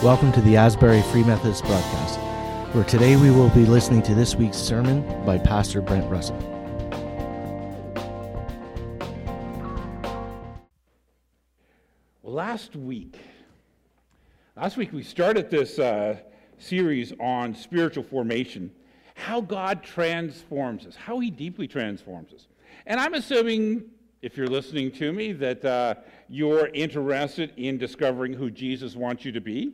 Welcome to the Asbury Free Methodist broadcast, where today we will be listening to this week's sermon by Pastor Brent Russell. Last week, last week we started this uh, series on spiritual formation, how God transforms us, how He deeply transforms us. And I'm assuming, if you're listening to me, that uh, you're interested in discovering who Jesus wants you to be.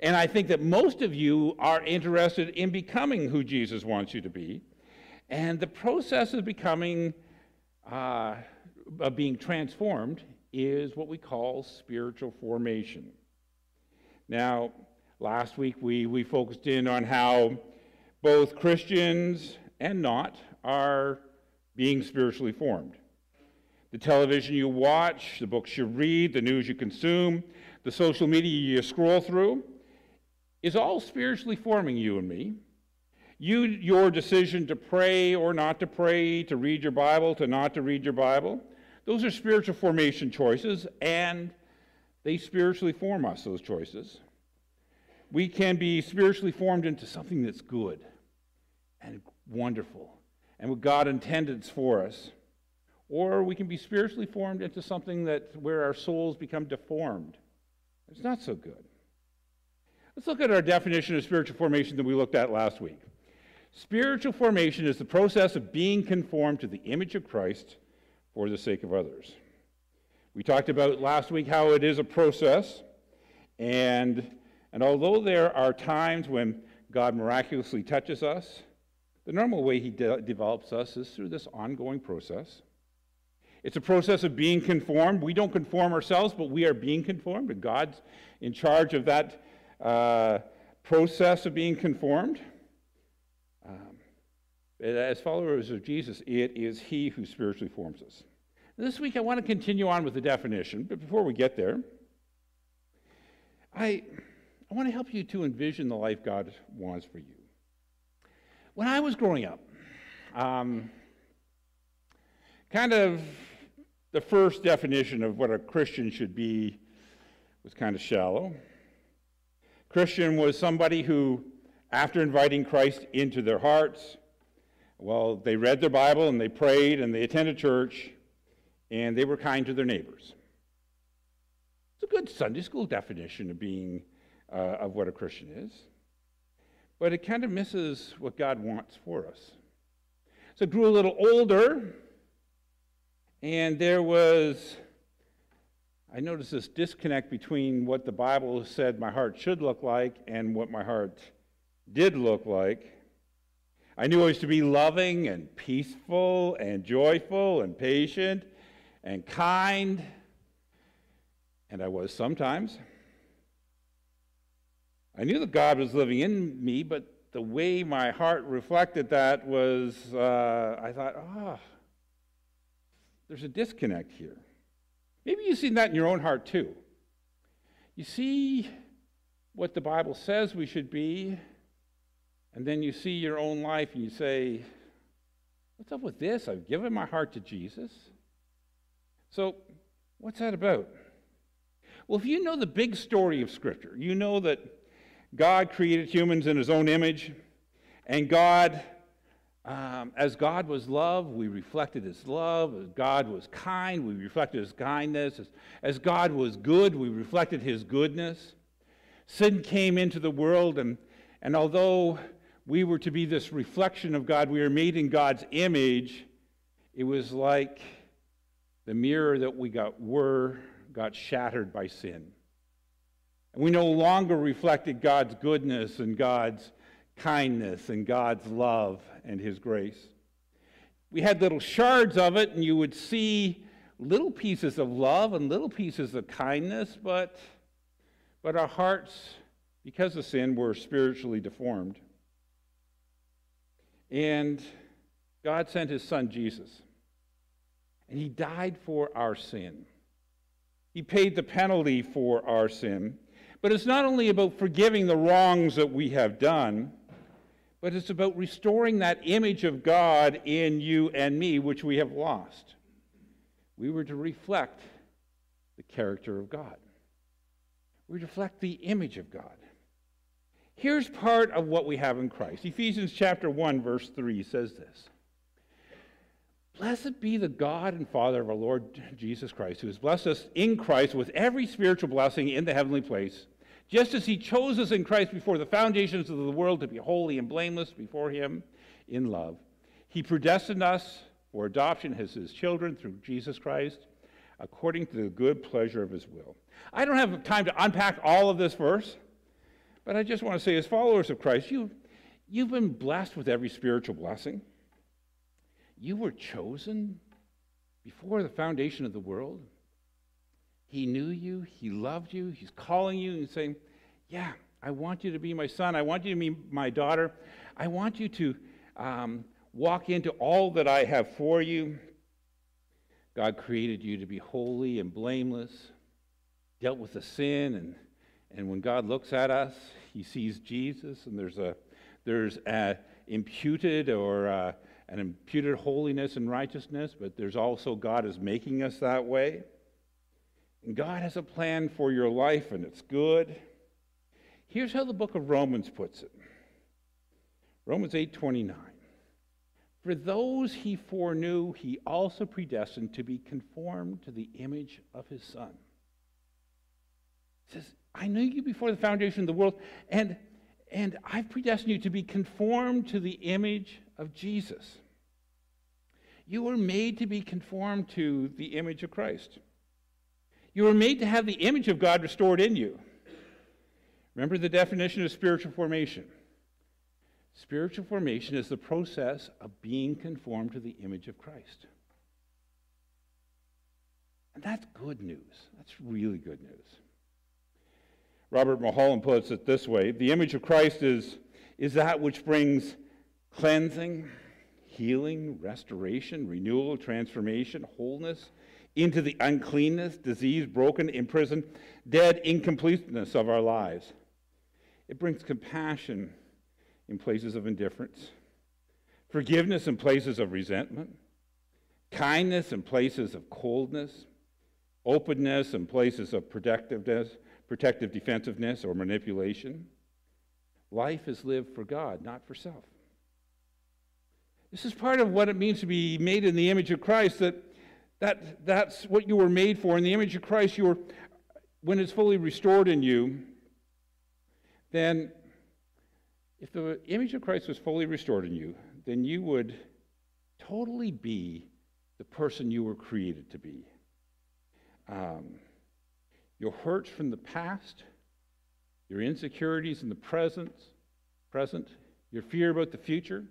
And I think that most of you are interested in becoming who Jesus wants you to be. And the process of becoming, uh, of being transformed, is what we call spiritual formation. Now, last week we, we focused in on how both Christians and not are being spiritually formed. The television you watch, the books you read, the news you consume, the social media you scroll through, is all spiritually forming you and me. You, your decision to pray or not to pray, to read your Bible, to not to read your Bible, those are spiritual formation choices, and they spiritually form us, those choices. We can be spiritually formed into something that's good and wonderful and what God intended for us. Or we can be spiritually formed into something that where our souls become deformed. It's not so good. Let's look at our definition of spiritual formation that we looked at last week. Spiritual formation is the process of being conformed to the image of Christ for the sake of others. We talked about last week how it is a process, and, and although there are times when God miraculously touches us, the normal way He de- develops us is through this ongoing process. It's a process of being conformed. We don't conform ourselves, but we are being conformed, and God's in charge of that uh, process of being conformed. Um, as followers of Jesus, it is He who spiritually forms us. This week, I want to continue on with the definition, but before we get there, I, I want to help you to envision the life God wants for you. When I was growing up, um, kind of the first definition of what a Christian should be was kind of shallow. Christian was somebody who, after inviting Christ into their hearts, well, they read their Bible and they prayed and they attended church and they were kind to their neighbors. It's a good Sunday school definition of being uh, of what a Christian is, but it kind of misses what God wants for us. So grew a little older, and there was I noticed this disconnect between what the Bible said my heart should look like and what my heart did look like. I knew I was to be loving and peaceful and joyful and patient and kind, and I was sometimes. I knew that God was living in me, but the way my heart reflected that was, uh, I thought, oh, there's a disconnect here. Maybe you've seen that in your own heart too. You see what the Bible says we should be, and then you see your own life and you say, What's up with this? I've given my heart to Jesus. So, what's that about? Well, if you know the big story of Scripture, you know that God created humans in his own image, and God um, as God was love, we reflected his love. As God was kind, we reflected his kindness. As, as God was good, we reflected his goodness. Sin came into the world, and, and although we were to be this reflection of God, we were made in God's image, it was like the mirror that we got were got shattered by sin. And we no longer reflected God's goodness and God's kindness and God's love and His grace. We had little shards of it, and you would see little pieces of love and little pieces of kindness, but, but our hearts, because of sin, were spiritually deformed. And God sent His Son Jesus, and He died for our sin. He paid the penalty for our sin. But it's not only about forgiving the wrongs that we have done, but it's about restoring that image of God in you and me, which we have lost. We were to reflect the character of God. We reflect the image of God. Here's part of what we have in Christ. Ephesians chapter 1 verse 3 says this. Blessed be the God and Father of our Lord Jesus Christ, who has blessed us in Christ with every spiritual blessing in the heavenly place, just as he chose us in Christ before the foundations of the world to be holy and blameless before him in love. He predestined us for adoption as his children through Jesus Christ, according to the good pleasure of his will. I don't have time to unpack all of this verse, but I just want to say, as followers of Christ, you, you've been blessed with every spiritual blessing. You were chosen before the foundation of the world. He knew you, He loved you, He's calling you and saying, Yeah, I want you to be my son. I want you to be my daughter. I want you to um, walk into all that I have for you. God created you to be holy and blameless, dealt with the sin, and, and when God looks at us, He sees Jesus, and there's a there's a imputed or a, an imputed holiness and righteousness, but there's also God is making us that way. God has a plan for your life, and it's good. Here's how the book of Romans puts it. Romans 8:29. For those he foreknew, he also predestined to be conformed to the image of his son. It says, I knew you before the foundation of the world, and, and I've predestined you to be conformed to the image of Jesus. You were made to be conformed to the image of Christ. You were made to have the image of God restored in you. Remember the definition of spiritual formation. Spiritual formation is the process of being conformed to the image of Christ. And that's good news. That's really good news. Robert Mulholland puts it this way The image of Christ is, is that which brings cleansing, healing, restoration, renewal, transformation, wholeness into the uncleanness, disease, broken, imprisoned, dead incompleteness of our lives. It brings compassion in places of indifference, forgiveness in places of resentment, kindness in places of coldness, openness in places of protectiveness, protective defensiveness or manipulation. Life is lived for God, not for self. This is part of what it means to be made in the image of Christ, that, that that's what you were made for. In the image of Christ, you were, when it's fully restored in you, then if the image of Christ was fully restored in you, then you would totally be the person you were created to be. Um, your hurts from the past, your insecurities in the present, present, your fear about the future,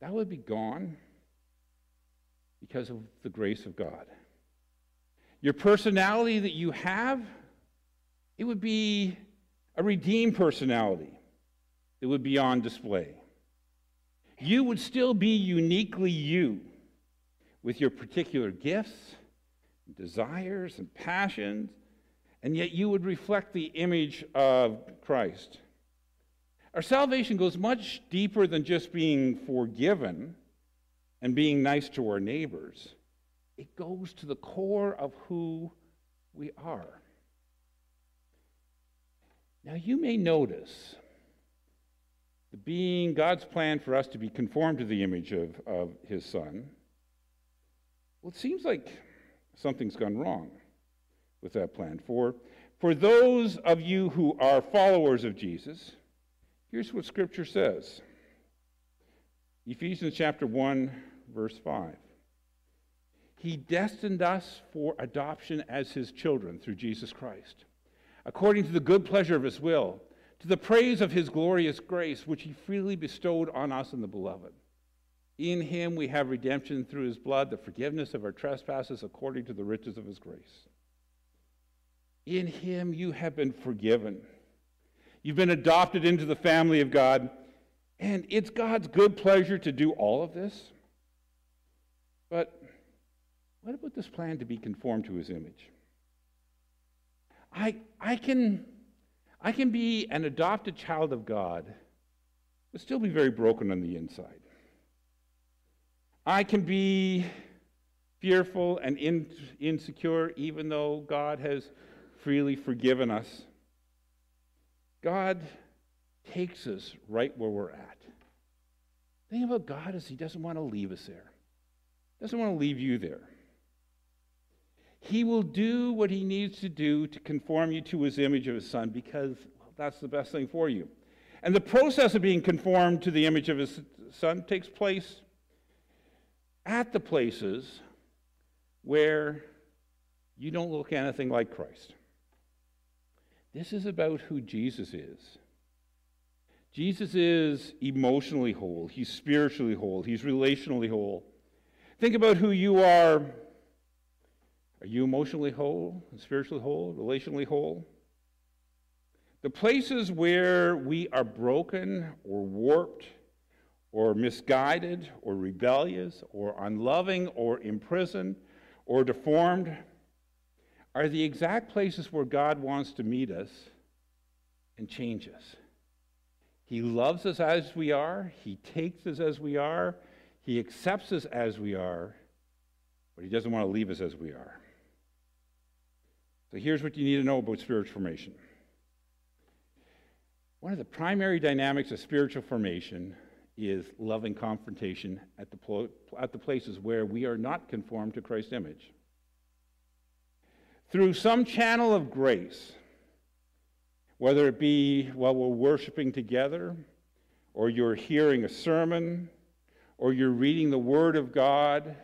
that would be gone because of the grace of God. Your personality that you have, it would be a redeemed personality that would be on display. You would still be uniquely you with your particular gifts, desires, and passions, and yet you would reflect the image of Christ. Our salvation goes much deeper than just being forgiven and being nice to our neighbors. It goes to the core of who we are. Now, you may notice the being God's plan for us to be conformed to the image of, of his son, well, it seems like something's gone wrong with that plan. For, for those of you who are followers of Jesus, here's what Scripture says Ephesians chapter 1, verse 5. He destined us for adoption as his children through Jesus Christ, according to the good pleasure of his will to the praise of his glorious grace, which he freely bestowed on us in the beloved. In him we have redemption through his blood, the forgiveness of our trespasses according to the riches of his grace. In him you have been forgiven. You've been adopted into the family of God, and it's God's good pleasure to do all of this. But what about this plan to be conformed to his image? I, I can I can be an adopted child of God, but still be very broken on the inside. I can be fearful and in, insecure, even though God has freely forgiven us, God takes us right where we're at. The thing about God is He doesn't want to leave us there, He doesn't want to leave you there. He will do what He needs to do to conform you to His image of His Son because that's the best thing for you. And the process of being conformed to the image of His Son takes place at the places where you don't look anything like Christ. This is about who Jesus is. Jesus is emotionally whole, he's spiritually whole, he's relationally whole. Think about who you are. Are you emotionally whole, spiritually whole, relationally whole? The places where we are broken or warped or misguided or rebellious or unloving or imprisoned or deformed are the exact places where God wants to meet us and change us. He loves us as we are, He takes us as we are, He accepts us as we are, but He doesn't want to leave us as we are. So here's what you need to know about spiritual formation. One of the primary dynamics of spiritual formation is loving confrontation at the, at the places where we are not conformed to Christ's image through some channel of grace, whether it be while we're worshiping together, or you're hearing a sermon, or you're reading the Word of God,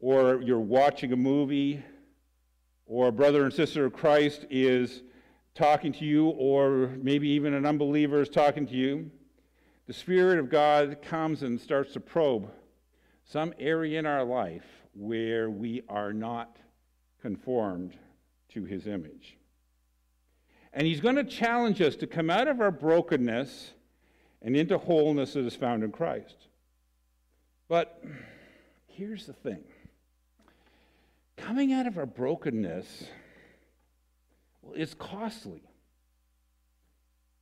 or you're watching a movie, or a brother and sister of Christ is talking to you, or maybe even an unbeliever is talking to you, the Spirit of God comes and starts to probe some area in our life where we are not conformed to his image. And he's going to challenge us to come out of our brokenness and into wholeness that is found in Christ. But here's the thing coming out of our brokenness, well, it's costly.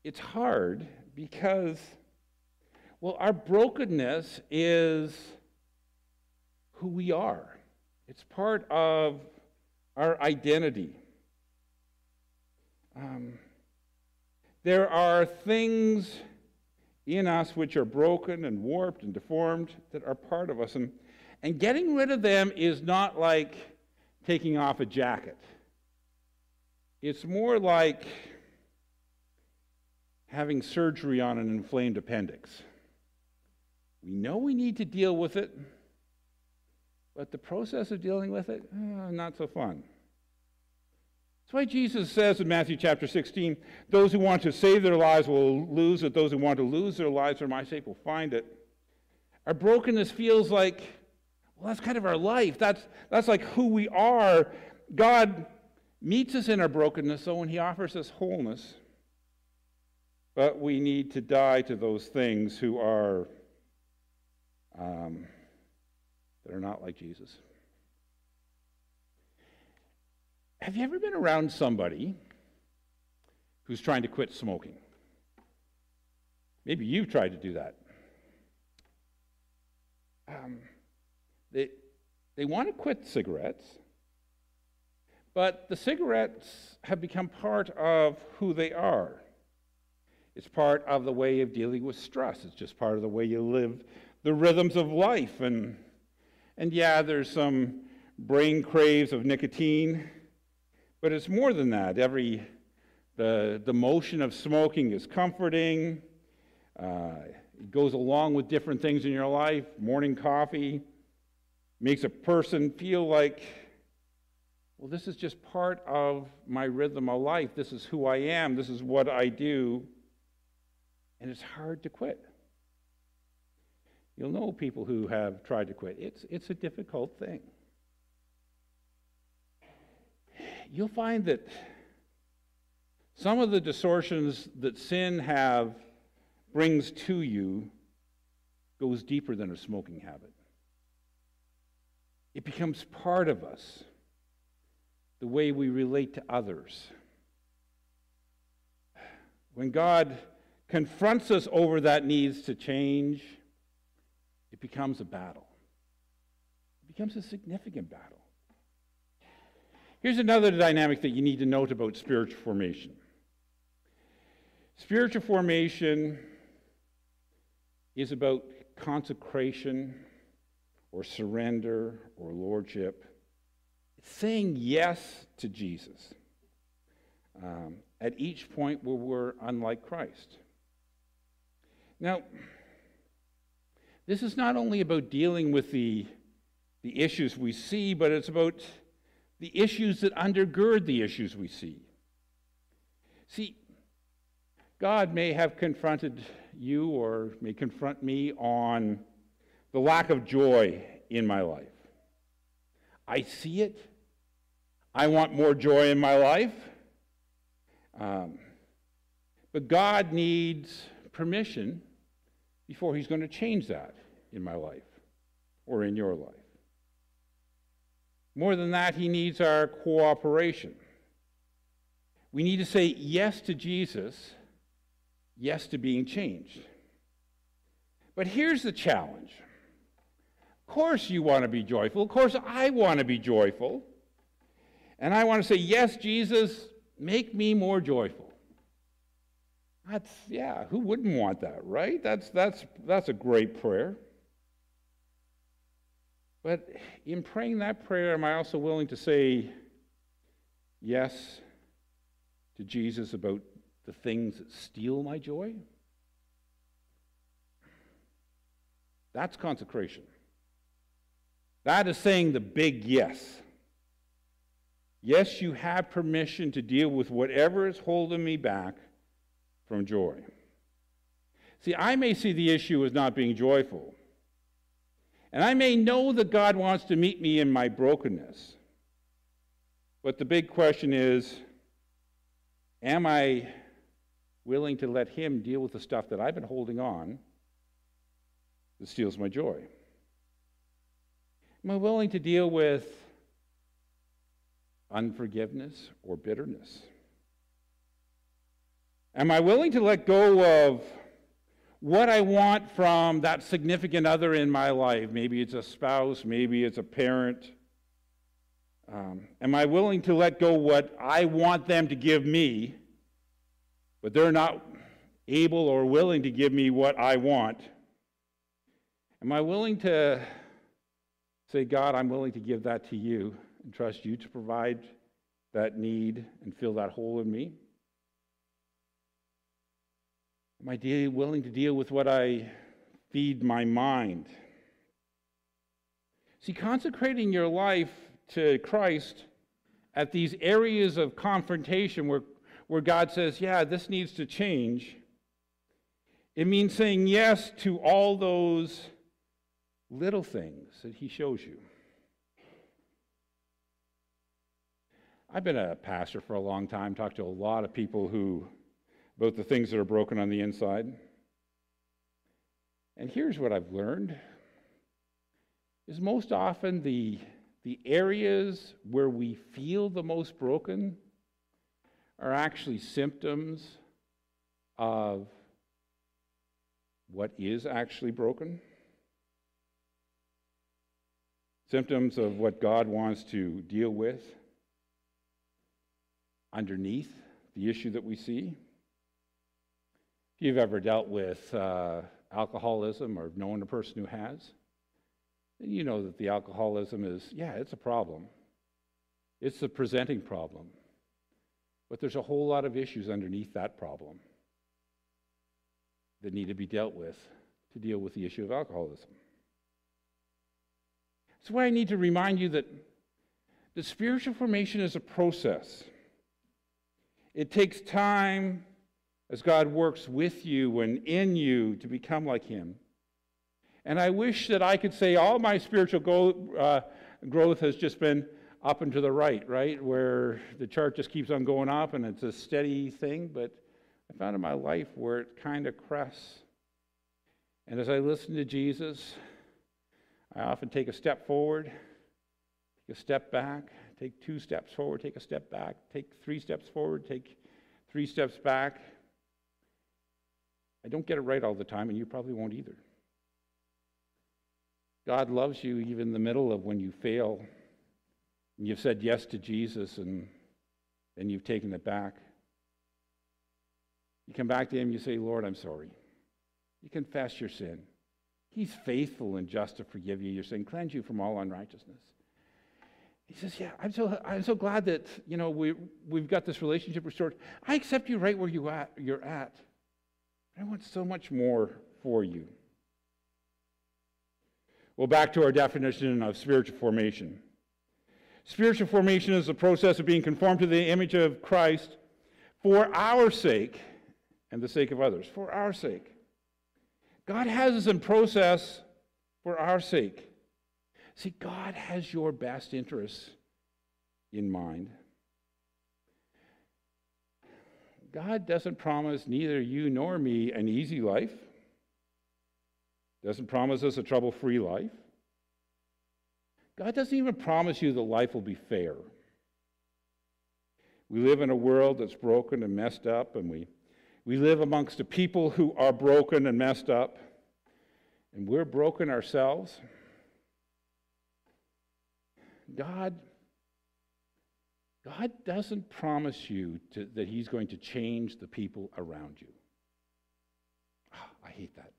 It's hard because, well, our brokenness is who we are. It's part of our identity. Um, there are things in us which are broken and warped and deformed that are part of us. And, and getting rid of them is not like taking off a jacket, it's more like having surgery on an inflamed appendix. We know we need to deal with it. But the process of dealing with it, uh, not so fun. That's why Jesus says in Matthew chapter 16 those who want to save their lives will lose it, those who want to lose their lives for my sake will find it. Our brokenness feels like, well, that's kind of our life. That's, that's like who we are. God meets us in our brokenness, though, and He offers us wholeness. But we need to die to those things who are. Um, that are not like Jesus. Have you ever been around somebody who's trying to quit smoking? Maybe you've tried to do that. Um, they, they want to quit cigarettes, but the cigarettes have become part of who they are. It's part of the way of dealing with stress. It's just part of the way you live the rhythms of life and and yeah, there's some brain craves of nicotine, but it's more than that. Every the, the motion of smoking is comforting. Uh, it goes along with different things in your life. Morning coffee makes a person feel like, well, this is just part of my rhythm of life. This is who I am. This is what I do. And it's hard to quit. You'll know people who have tried to quit. It's, it's a difficult thing. You'll find that some of the distortions that sin have brings to you goes deeper than a smoking habit. It becomes part of us, the way we relate to others. When God confronts us over that needs to change, it becomes a battle. It becomes a significant battle. Here's another dynamic that you need to note about spiritual formation. Spiritual formation is about consecration or surrender or lordship. saying yes to Jesus um, at each point where we're unlike Christ. Now, this is not only about dealing with the, the issues we see, but it's about the issues that undergird the issues we see. See, God may have confronted you or may confront me on the lack of joy in my life. I see it. I want more joy in my life. Um, but God needs permission before He's going to change that in my life or in your life. More than that, He needs our cooperation. We need to say yes to Jesus, yes to being changed. But here's the challenge. Of course, you want to be joyful. Of course, I want to be joyful. And I want to say, Yes, Jesus, make me more joyful. That's, yeah, who wouldn't want that, right? That's, that's, that's a great prayer. But in praying that prayer, am I also willing to say yes to Jesus about the things that steal my joy? That's consecration. That is saying the big yes. Yes, you have permission to deal with whatever is holding me back from joy. See, I may see the issue as not being joyful. And I may know that God wants to meet me in my brokenness. But the big question is am I willing to let Him deal with the stuff that I've been holding on that steals my joy? Am I willing to deal with unforgiveness or bitterness? Am I willing to let go of what I want from that significant other in my life? Maybe it's a spouse, maybe it's a parent. Um, am I willing to let go what I want them to give me, but they're not able or willing to give me what I want? Am I willing to say, God, I'm willing to give that to you and trust you to provide that need and fill that hole in me? Am I de- willing to deal with what I feed my mind? See, consecrating your life to Christ at these areas of confrontation where, where God says, yeah, this needs to change, it means saying yes to all those little things that He shows you. I've been a pastor for a long time, talked to a lot of people who about the things that are broken on the inside. And here's what I've learned is most often the, the areas where we feel the most broken are actually symptoms of what is actually broken. Symptoms of what God wants to deal with underneath the issue that we see. If you've ever dealt with uh, alcoholism or known a person who has, you know that the alcoholism is, yeah, it's a problem. It's a presenting problem. But there's a whole lot of issues underneath that problem that need to be dealt with to deal with the issue of alcoholism. That's why I need to remind you that the spiritual formation is a process. It takes time as God works with you and in you to become like Him. And I wish that I could say all my spiritual go, uh, growth has just been up and to the right, right? Where the chart just keeps on going up and it's a steady thing. But I found in my life where it kind of crests. And as I listen to Jesus, I often take a step forward, take a step back, take two steps forward, take a step back, take three steps forward, take three steps back. I don't get it right all the time, and you probably won't either. God loves you even in the middle of when you fail and you've said yes to Jesus and then you've taken it back. You come back to Him, you say, Lord, I'm sorry. You confess your sin. He's faithful and just to forgive you your sin, cleanse you from all unrighteousness. He says, Yeah, I'm so, I'm so glad that you know, we, we've got this relationship restored. I accept you right where you at, you're at. I want so much more for you. Well, back to our definition of spiritual formation. Spiritual formation is the process of being conformed to the image of Christ for our sake and the sake of others. For our sake. God has us in process for our sake. See, God has your best interests in mind. God doesn't promise neither you nor me an easy life. Doesn't promise us a trouble-free life. God doesn't even promise you that life will be fair. We live in a world that's broken and messed up, and we, we live amongst a people who are broken and messed up, and we're broken ourselves. God, God doesn't promise you to, that He's going to change the people around you. Oh, I hate that.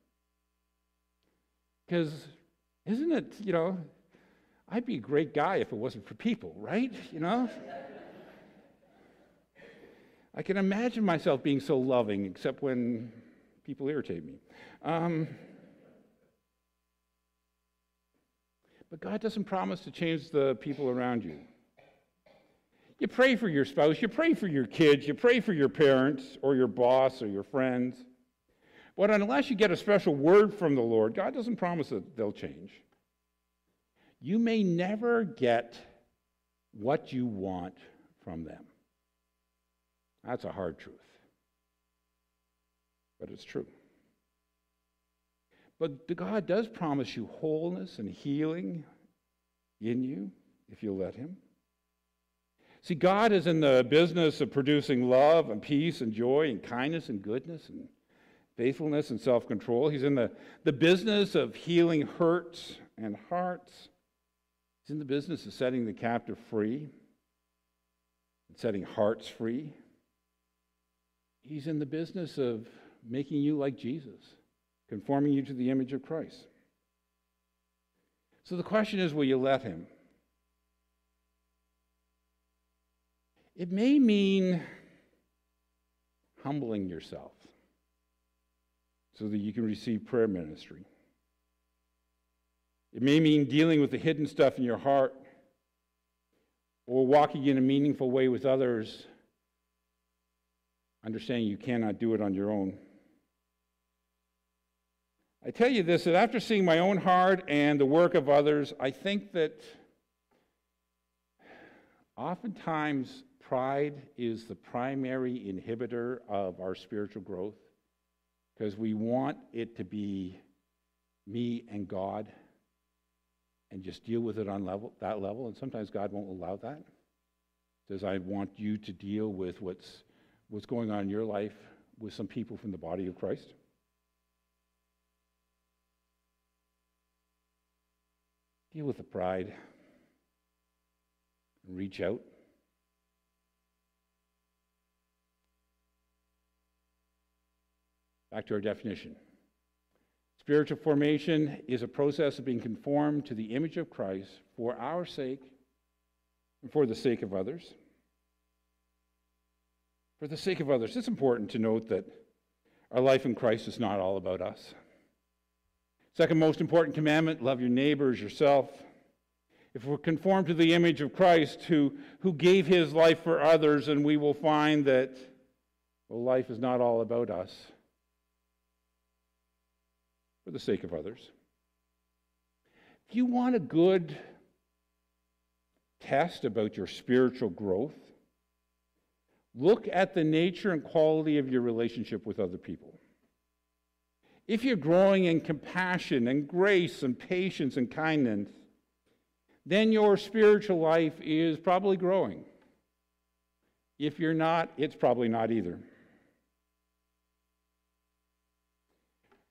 Because isn't it, you know, I'd be a great guy if it wasn't for people, right? You know? I can imagine myself being so loving, except when people irritate me. Um, but God doesn't promise to change the people around you. You pray for your spouse, you pray for your kids, you pray for your parents or your boss or your friends. But unless you get a special word from the Lord, God doesn't promise that they'll change you may never get what you want from them. That's a hard truth. But it's true. But God does promise you wholeness and healing in you if you'll let Him. See, God is in the business of producing love and peace and joy and kindness and goodness and faithfulness and self control. He's in the, the business of healing hurts and hearts. He's in the business of setting the captive free and setting hearts free. He's in the business of making you like Jesus, conforming you to the image of Christ. So the question is will you let him? It may mean humbling yourself so that you can receive prayer ministry. It may mean dealing with the hidden stuff in your heart or walking in a meaningful way with others, understanding you cannot do it on your own. I tell you this that after seeing my own heart and the work of others, I think that oftentimes pride is the primary inhibitor of our spiritual growth because we want it to be me and God and just deal with it on level, that level. And sometimes God won't allow that. Says, I want you to deal with what's, what's going on in your life with some people from the body of Christ. Deal with the pride. Reach out. Back to our definition. Spiritual formation is a process of being conformed to the image of Christ for our sake and for the sake of others. For the sake of others, it's important to note that our life in Christ is not all about us. Second most important commandment love your neighbor as yourself. If we're conformed to the image of Christ who, who gave his life for others, and we will find that well, life is not all about us for the sake of others. If you want a good test about your spiritual growth, look at the nature and quality of your relationship with other people. If you're growing in compassion and grace and patience and kindness, then your spiritual life is probably growing. If you're not, it's probably not either.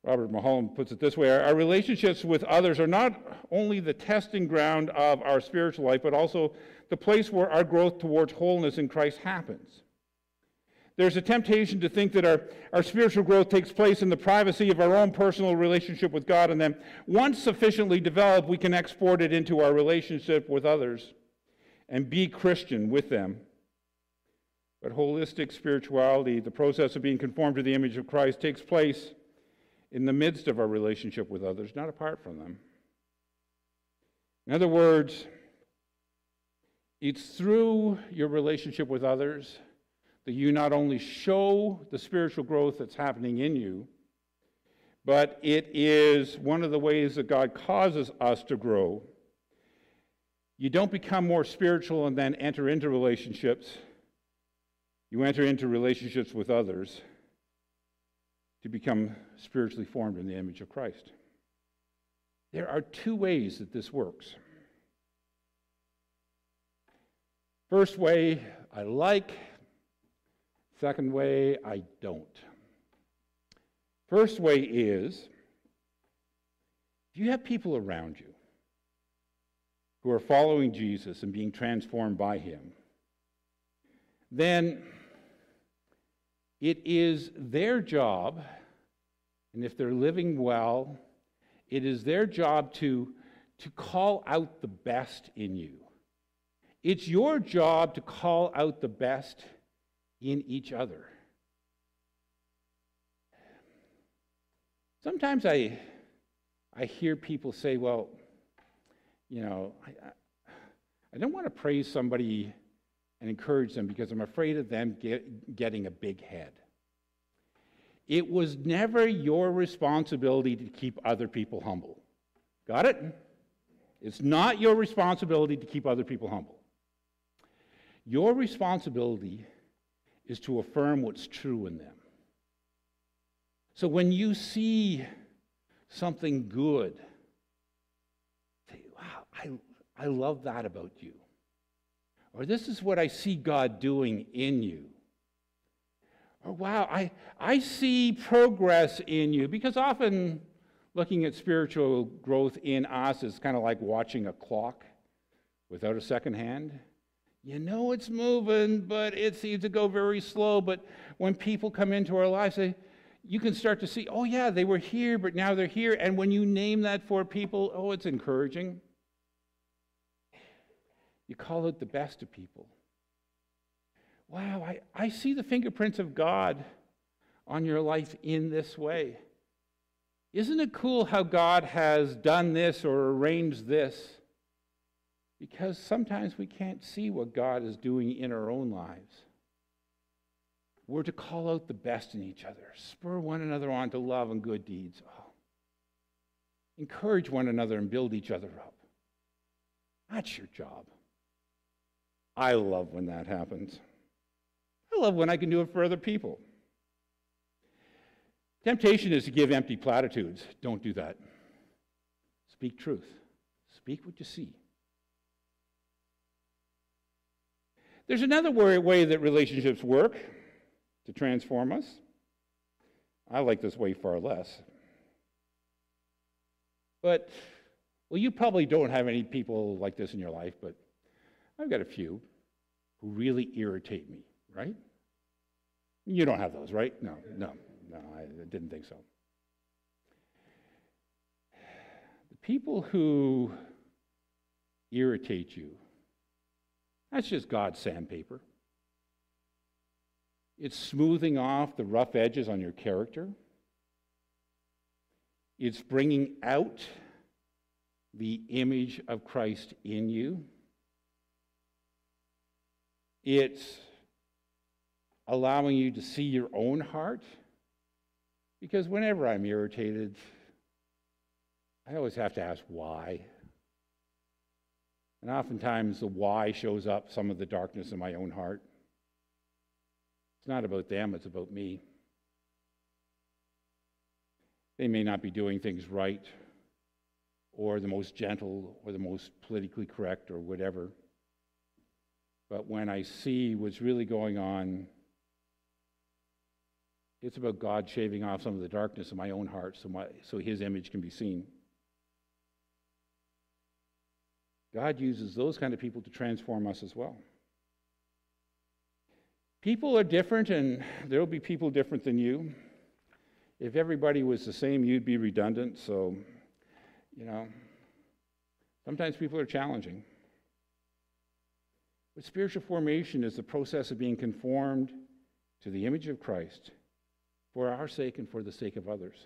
Robert Mulholland puts it this way Our relationships with others are not only the testing ground of our spiritual life, but also the place where our growth towards wholeness in Christ happens. There's a temptation to think that our, our spiritual growth takes place in the privacy of our own personal relationship with God, and then once sufficiently developed, we can export it into our relationship with others and be Christian with them. But holistic spirituality, the process of being conformed to the image of Christ, takes place in the midst of our relationship with others, not apart from them. In other words, it's through your relationship with others that you not only show the spiritual growth that's happening in you, but it is one of the ways that God causes us to grow. You don't become more spiritual and then enter into relationships. You enter into relationships with others to become spiritually formed in the image of Christ. There are two ways that this works. First way, I like. Second way, I don't. First way is if you have people around you who are following Jesus and being transformed by him, then it is their job, and if they're living well, it is their job to, to call out the best in you. It's your job to call out the best in each other. Sometimes I, I hear people say, well, you know, I, I don't want to praise somebody and encourage them because I'm afraid of them get, getting a big head. It was never your responsibility to keep other people humble. Got it? It's not your responsibility to keep other people humble. Your responsibility is to affirm what's true in them. So when you see something good, say, wow, I, I love that about you. Or this is what I see God doing in you. Or wow, I, I see progress in you. Because often looking at spiritual growth in us is kind of like watching a clock without a second hand. You know it's moving, but it seems to go very slow. But when people come into our lives, they, you can start to see, oh, yeah, they were here, but now they're here. And when you name that for people, oh, it's encouraging. You call it the best of people. Wow, I, I see the fingerprints of God on your life in this way. Isn't it cool how God has done this or arranged this? Because sometimes we can't see what God is doing in our own lives. We're to call out the best in each other, spur one another on to love and good deeds. Oh. Encourage one another and build each other up. That's your job. I love when that happens. I love when I can do it for other people. Temptation is to give empty platitudes. Don't do that. Speak truth. Speak what you see. There's another way that relationships work to transform us. I like this way far less. But, well, you probably don't have any people like this in your life, but I've got a few who really irritate me, right? You don't have those, right? No, no, no, I didn't think so. The people who irritate you, that's just God's sandpaper. It's smoothing off the rough edges on your character. It's bringing out the image of Christ in you. It's allowing you to see your own heart. Because whenever I'm irritated, I always have to ask why. And oftentimes the why shows up some of the darkness in my own heart. It's not about them, it's about me. They may not be doing things right, or the most gentle, or the most politically correct, or whatever. But when I see what's really going on, It's about God shaving off some of the darkness in my own heart so, my, so his image can be seen. God uses those kind of people to transform us as well. People are different, and there will be people different than you. If everybody was the same, you'd be redundant. So, you know, sometimes people are challenging. But spiritual formation is the process of being conformed to the image of Christ for our sake and for the sake of others.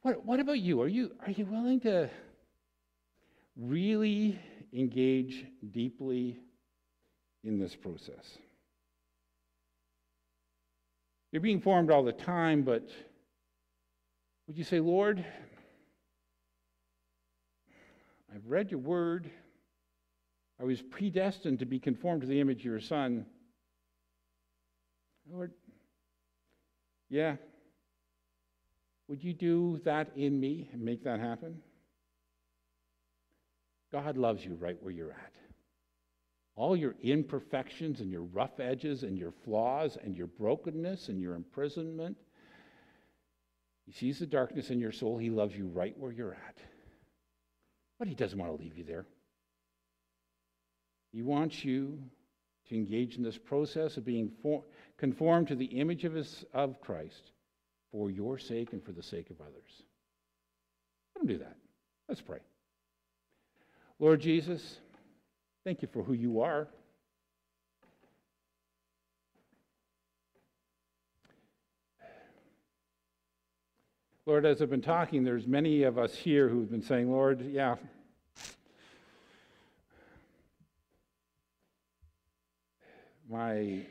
What, what about you? Are, you? are you willing to really engage deeply in this process? You're being formed all the time, but would you say, Lord, I've read your word. I was predestined to be conformed to the image of your Son. Lord, yeah, would you do that in me and make that happen? God loves you right where you're at. All your imperfections and your rough edges and your flaws and your brokenness and your imprisonment. He sees the darkness in your soul. He loves you right where you're at. But He doesn't want to leave you there. He wants you to engage in this process of being for, conformed to the image of, his, of Christ for your sake and for the sake of others. Let him do that. Let's pray. Lord Jesus, thank you for who you are. Lord, as I've been talking, there's many of us here who've been saying, Lord, yeah, my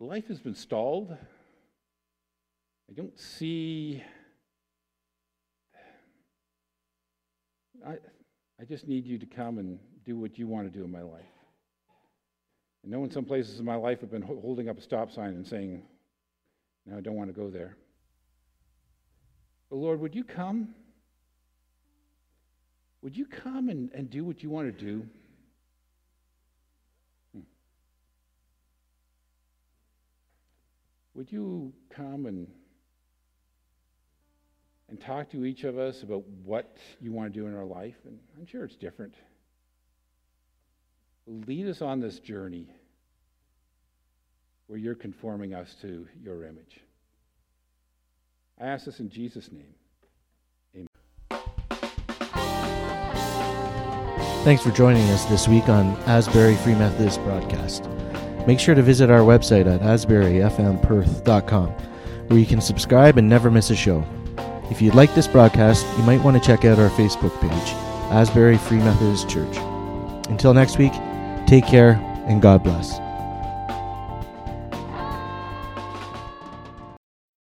life has been stalled. I don't see. I, I just need you to come and do what you want to do in my life. I know in some places in my life I've been holding up a stop sign and saying, No, I don't want to go there. But Lord, would you come? Would you come and, and do what you want to do? Would you come and and talk to each of us about what you want to do in our life? And I'm sure it's different. Lead us on this journey where you're conforming us to your image. I ask this in Jesus' name. Amen. Thanks for joining us this week on Asbury Free Methodist Broadcast. Make sure to visit our website at asburyfmperth.com, where you can subscribe and never miss a show. If you'd like this broadcast, you might want to check out our Facebook page, Asbury Free Methodist Church. Until next week, take care and God bless.